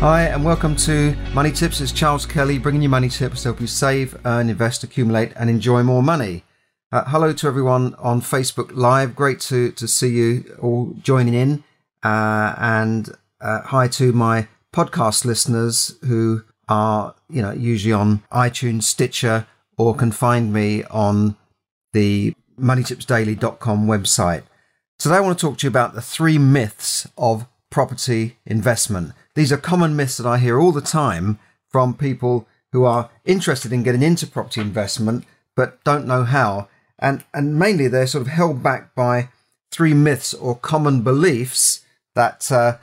Hi, and welcome to Money Tips. It's Charles Kelly bringing you money tips to help you save, earn, invest, accumulate, and enjoy more money. Uh, hello to everyone on Facebook Live. Great to, to see you all joining in. Uh, and uh, hi to my podcast listeners who are, you know, usually on iTunes, Stitcher, or can find me on the moneytipsdaily.com website. Today I want to talk to you about the three myths of property investment. These are common myths that I hear all the time from people who are interested in getting into property investment but don't know how. And, and mainly they're sort of held back by three myths or common beliefs that, uh,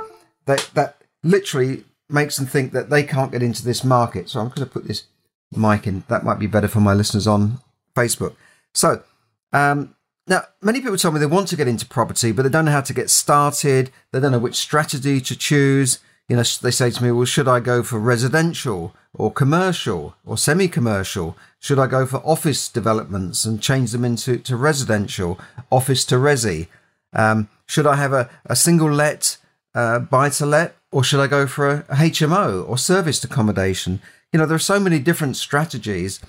that, that literally makes them think that they can't get into this market. So I'm going to put this mic in. That might be better for my listeners on Facebook. So, um, now, many people tell me they want to get into property, but they don't know how to get started. They don't know which strategy to choose you know, they say to me, well, should I go for residential or commercial or semi commercial? Should I go for office developments and change them into to residential, office to resi? Um, should I have a, a single let, uh, buy to let, or should I go for a, a HMO or serviced accommodation? You know, there are so many different strategies.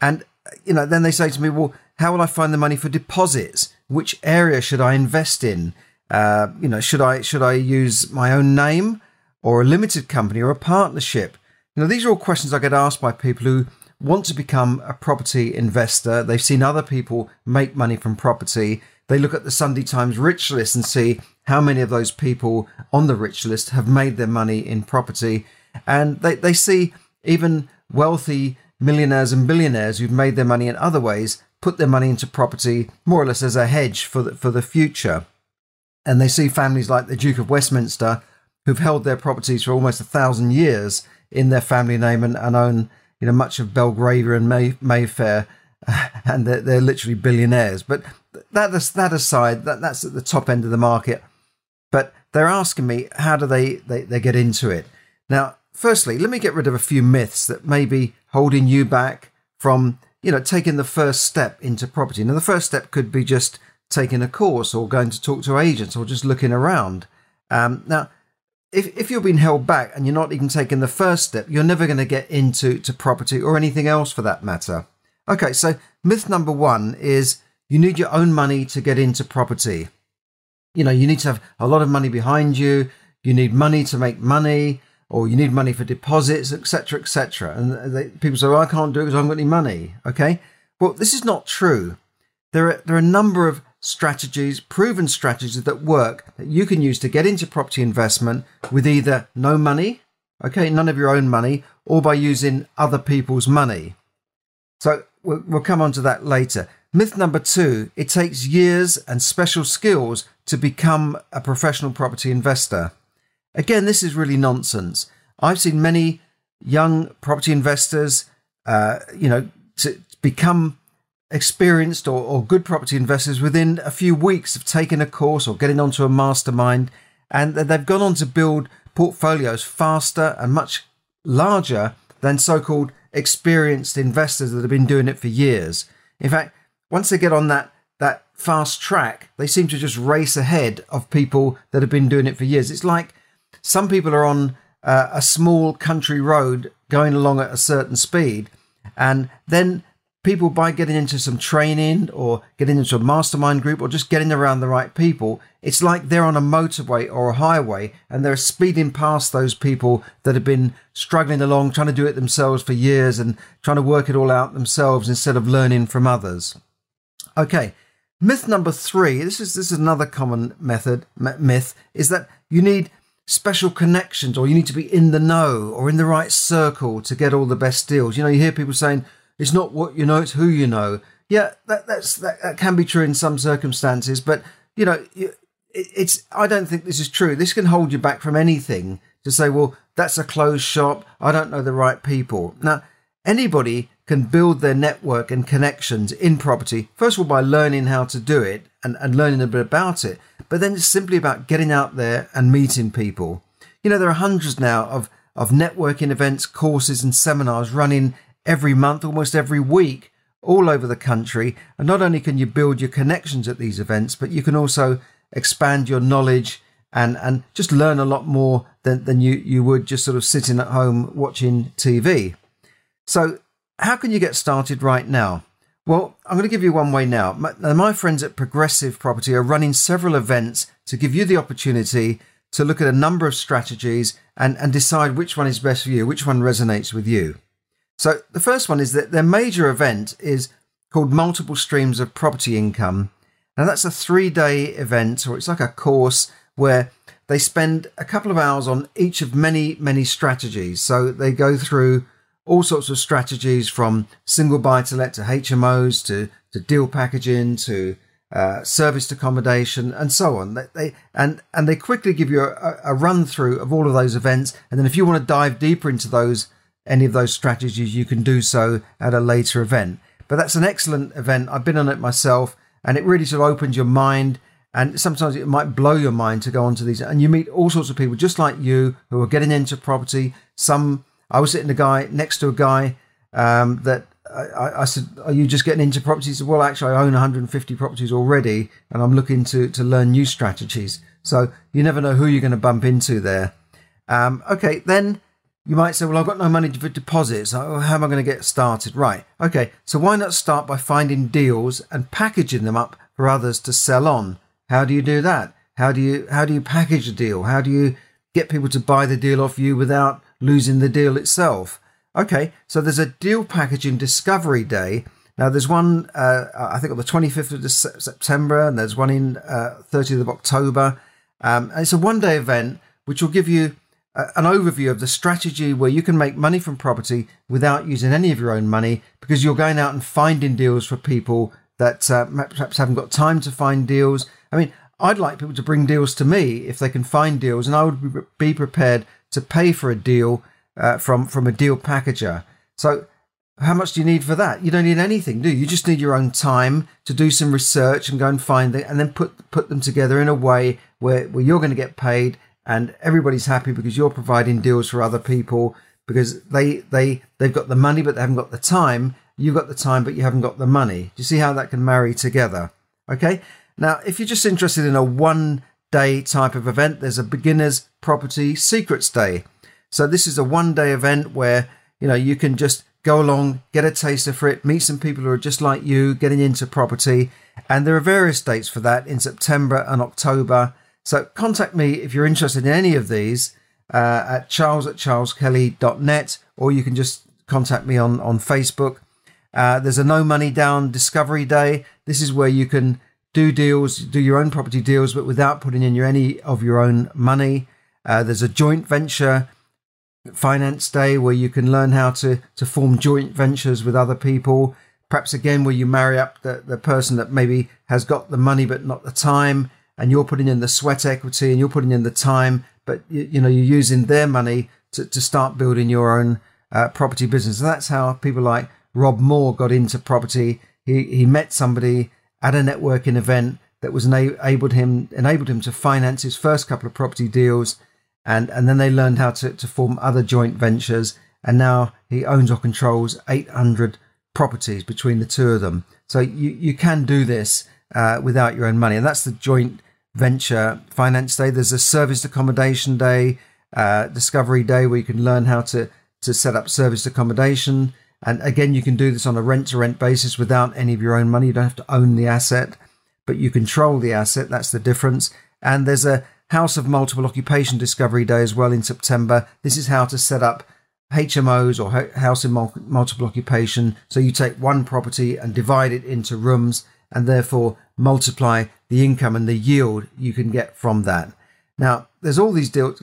And, you know, then they say to me, well, how will I find the money for deposits? Which area should I invest in? Uh, you know, should I should I use my own name? Or a limited company or a partnership? You know, these are all questions I get asked by people who want to become a property investor. They've seen other people make money from property. They look at the Sunday Times rich list and see how many of those people on the rich list have made their money in property. And they, they see even wealthy millionaires and billionaires who've made their money in other ways put their money into property more or less as a hedge for the, for the future. And they see families like the Duke of Westminster who've held their properties for almost a thousand years in their family name and, and own you know much of Belgravia and May, Mayfair, and they're, they're literally billionaires. But that that aside, that, that's at the top end of the market. But they're asking me how do they, they, they get into it now. Firstly, let me get rid of a few myths that may be holding you back from you know taking the first step into property. Now, the first step could be just taking a course or going to talk to agents or just looking around. Um, now, if, if you're being held back and you're not even taking the first step, you're never going to get into to property or anything else for that matter. Okay, so myth number one is you need your own money to get into property. You know, you need to have a lot of money behind you. You need money to make money, or you need money for deposits, etc., etc. And they, people say, well, "I can't do it because I haven't got any money." Okay, well, this is not true. There are there are a number of strategies, proven strategies that work that you can use to get into property investment with either no money, okay, none of your own money, or by using other people's money. So we'll, we'll come on to that later. Myth number two it takes years and special skills to become a professional property investor. Again, this is really nonsense. I've seen many young property investors, uh, you know, to become experienced or, or good property investors within a few weeks of taking a course or getting onto a mastermind, and they've gone on to build portfolios faster and much larger than so called experienced investors that have been doing it for years. In fact, once they get on that that fast track, they seem to just race ahead of people that have been doing it for years. It's like some people are on uh, a small country road going along at a certain speed, and then people by getting into some training or getting into a mastermind group or just getting around the right people, it's like they're on a motorway or a highway and they're speeding past those people that have been struggling along, trying to do it themselves for years and trying to work it all out themselves instead of learning from others. Okay. Myth number three, this is, this is another common method, myth, is that you need special connections or you need to be in the know or in the right circle to get all the best deals. You know, you hear people saying, it's not what you know, it's who you know. Yeah, that, that's that, that can be true in some circumstances, but you know, it's. I don't think this is true. This can hold you back from anything to say, well, that's a closed shop. I don't know the right people. Now, anybody can build their network and connections in property, first of all, by learning how to do it and, and learning a bit about it. But then it's simply about getting out there and meeting people. You know, there are hundreds now of, of networking events, courses, and seminars running every month, almost every week, all over the country. And not only can you build your connections at these events, but you can also expand your knowledge and, and just learn a lot more than, than you, you would just sort of sitting at home watching TV. So, how can you get started right now? Well, I'm going to give you one way now. My, my, friends at Progressive Property are running several events to give you the opportunity to look at a number of strategies and, and decide which one is best for you, which one resonates with you. So, the first one is that their major event is called Multiple Streams of Property Income. Now, that's a three day event, or it's like a course where they spend a couple of hours on each of many, many strategies. So, they go through all sorts of strategies from single buy to let to HMOs to, to deal packaging to uh, serviced accommodation and so on. They, they, and and they quickly give you a, a, run through of all of those events, and then if you want to dive deeper into those any of those strategies, you can do so at a later event. But that's an excellent event. I've been on it myself, and it really sort of opens your mind. And sometimes it might blow your mind to go onto these, and you meet all sorts of people just like you who are getting into property. Some I was sitting a guy next to a guy um, that I, I, said, "Are you just getting into properties?" "Well, actually, I own 150 properties already, and I'm looking to to learn new strategies." So you never know who you're going to bump into there. Um, okay, then you might say, "Well, I've got no money for deposits. How am I going to get started?" Right. Okay. So why not start by finding deals and packaging them up for others to sell on? How do you do that? How do you how do you package a deal? How do you get people to buy the deal off you without losing the deal itself. Okay, so there's a deal packaging discovery day. Now there's one, uh, I think on the 25th of September, and there's one in uh, 30th of October. Um, it's a one day event which will give you an overview of the strategy where you can make money from property without using any of your own money because you're going out and finding deals for people that uh, perhaps haven't got time to find deals. I mean, I'd like people to bring deals to me if they can find deals, and I would be prepared to pay for a deal uh, from from a deal packager. So how much do you need for that? You don't need anything, do you? You just need your own time to do some research and go and find it, and then put put them together in a way where where you're going to get paid and everybody's happy because you're providing deals for other people because they they they've got the money but they haven't got the time. You've got the time but you haven't got the money. Do you see how that can marry together? Okay. Now, if you're just interested in a one day type of event. There's a beginner's property secrets day. So this is a one day event where, you know, you can just go along, get a taster for it, meet some people who are just like you, getting into property. And there are various dates for that in September and October. So contact me if you're interested in any of these uh, at charles at charleskelly.net, or you can just contact me on, on Facebook. Uh, there's a no money down discovery day. This is where you can do deals, do your own property deals, but without putting in your, any of your own money. Uh, there's a joint venture finance day where you can learn how to, to form joint ventures with other people. Perhaps again, where you marry up the, the person that maybe has got the money but not the time, and you're putting in the sweat equity and you're putting in the time, but you, you know you're using their money to, to start building your own uh, property business. And that's how people like Rob Moore got into property. He he met somebody at a networking event that was enabled him enabled him to finance his first couple of property deals, and and then they learned how to, to form other joint ventures, and now he owns or controls 800 properties between the two of them. So you you can do this uh, without your own money, and that's the joint venture finance day. There's a serviced accommodation day, uh, discovery day, where you can learn how to to set up serviced accommodation. And again, you can do this on a rent to rent basis without any of your own money. You don't have to own the asset, but you control the asset. That's the difference. And there's a House of Multiple Occupation Discovery Day as well in September. This is how to set up HMOs or house in multiple occupation. So you take one property and divide it into rooms and therefore multiply the income and the yield you can get from that. Now, there's all these deals.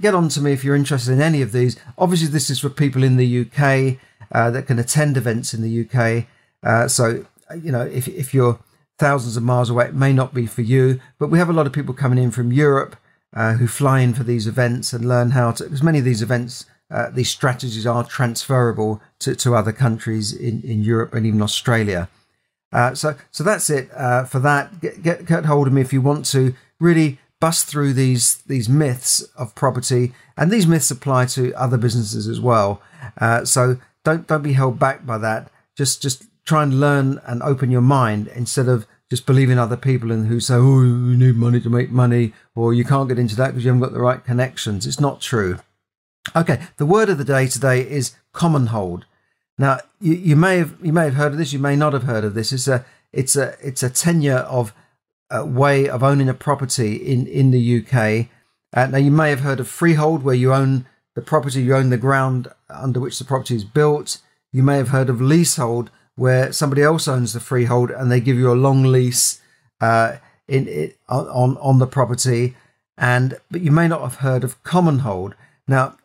Get on to me if you're interested in any of these. Obviously, this is for people in the UK uh, that can attend events in the UK. Uh, so, you know, if, if you're thousands of miles away, it may not be for you. But we have a lot of people coming in from Europe uh, who fly in for these events and learn how to, because many of these events, uh, these strategies are transferable to, to other countries in, in Europe and even Australia. Uh, so, so that's it uh, for that. Get, get, get hold of me if you want to really bust through these these myths of property, and these myths apply to other businesses as well. Uh, so don't don't be held back by that. Just just try and learn and open your mind instead of just believing other people and who say, "Oh, you need money to make money," or "You can't get into that because you haven't got the right connections." It's not true. Okay, the word of the day today is common hold. Now, you, you may have you may have heard of this. You may not have heard of this. It's a it's a it's a tenure of a way of owning a property in in the UK. Uh, now, you may have heard of freehold, where you own the property, you own the ground under which the property is built. You may have heard of leasehold, where somebody else owns the freehold and they give you a long lease uh, in it on on the property. And but you may not have heard of common hold. Now,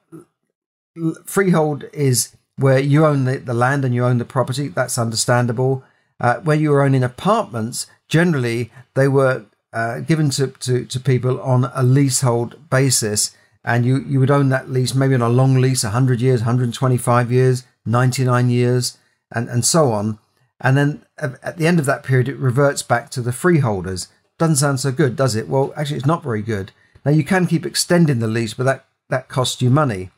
freehold is where you own the, the land and you own the property. That's understandable. Uh, where you were owning apartments, generally they were uh, given to, to, to people on a leasehold basis. And you, you would own that lease maybe on a long lease, 100 years, 125 years, 99 years, and, and so on. And then at the end of that period, it reverts back to the freeholders. Doesn't sound so good, does it? Well, actually, it's not very good. Now, you can keep extending the lease, but that, that costs you money.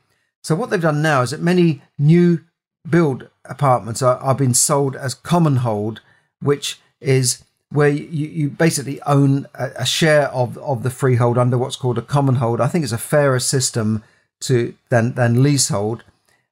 So what they've done now is that many new build apartments are, are being sold as common hold, which is where you, you basically own a, a, share of, of the freehold under what's called a common hold. I think it's a fairer system to than than leasehold.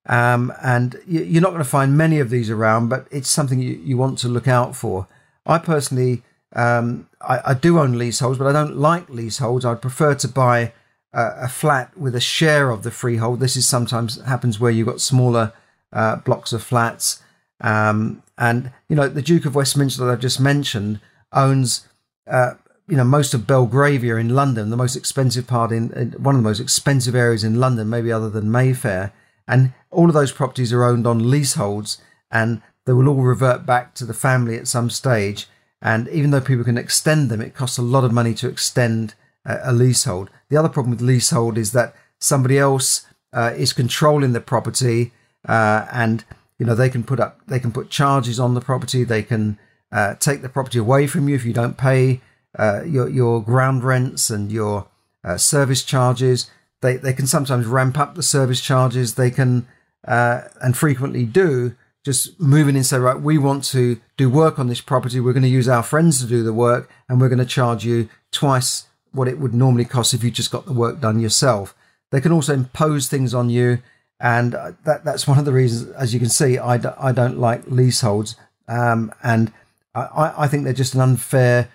Um, and you, are not going to find many of these around, but it's something you, you want to look out for. I personally, um, I, I do own leaseholds, but I don't like leaseholds. I'd prefer to buy a flat with a share of the freehold. This is sometimes happens where you've got smaller uh, blocks of flats. Um, and you know the Duke of Westminster that I've just mentioned owns uh, you know most of Belgravia in London, the most expensive part in, in, one of the most expensive areas in London, maybe other than Mayfair. And all of those properties are owned on leaseholds, and they will all revert back to the family at some stage. And even though people can extend them, it costs a lot of money to extend a leasehold. The other problem with leasehold is that somebody else uh, is controlling the property, uh, and you know they can put up they can put charges on the property. They can uh, take the property away from you if you don't pay uh, your your ground rents and your uh, service charges. They they can sometimes ramp up the service charges. They can uh, and frequently do just move in and say right we want to do work on this property. We're going to use our friends to do the work, and we're going to charge you twice what it would normally cost if you just got the work done yourself. They can also impose things on you, and that that's one of the reasons, as you can see, I d- I don't like leaseholds, um, and I, I think they're just an unfair,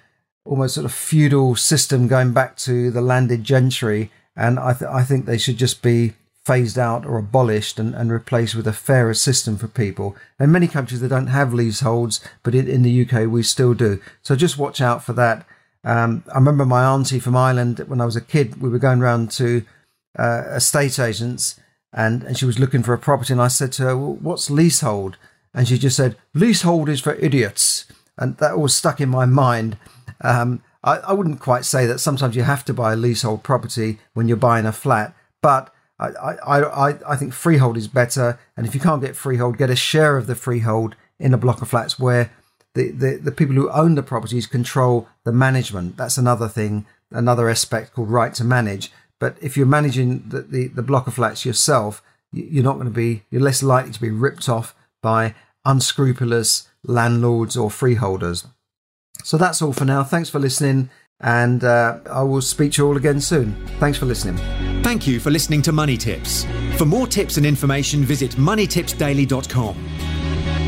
almost sort of feudal system going back to the landed gentry, and I th- I think they should just be phased out or abolished and, and replaced with a fairer system for people. In many countries, they don't have leaseholds, but in, in the UK, we still do. So just watch out for that. Um, I remember my auntie from Ireland when I was a kid. We were going around to uh, estate agents, and, and she was looking for a property. And I said to her, well, "What's leasehold?" And she just said, "Leasehold is for idiots." And that always stuck in my mind. Um, I, I, wouldn't quite say that. Sometimes you have to buy a leasehold property when you're buying a flat, but I, I, I, I think freehold is better. And if you can't get freehold, get a share of the freehold in a block of flats where the, the, the people who own the properties control the management. That's another thing, another aspect called right to manage. But if you're managing the, the, the block of flats yourself, you're not going to be, you're less likely to be ripped off by unscrupulous landlords or freeholders. So that's all for now. Thanks for listening, and uh, I will speak to you all again soon. Thanks for listening. Thank you for listening to Money Tips. For more tips and information, visit moneytipsdaily.com.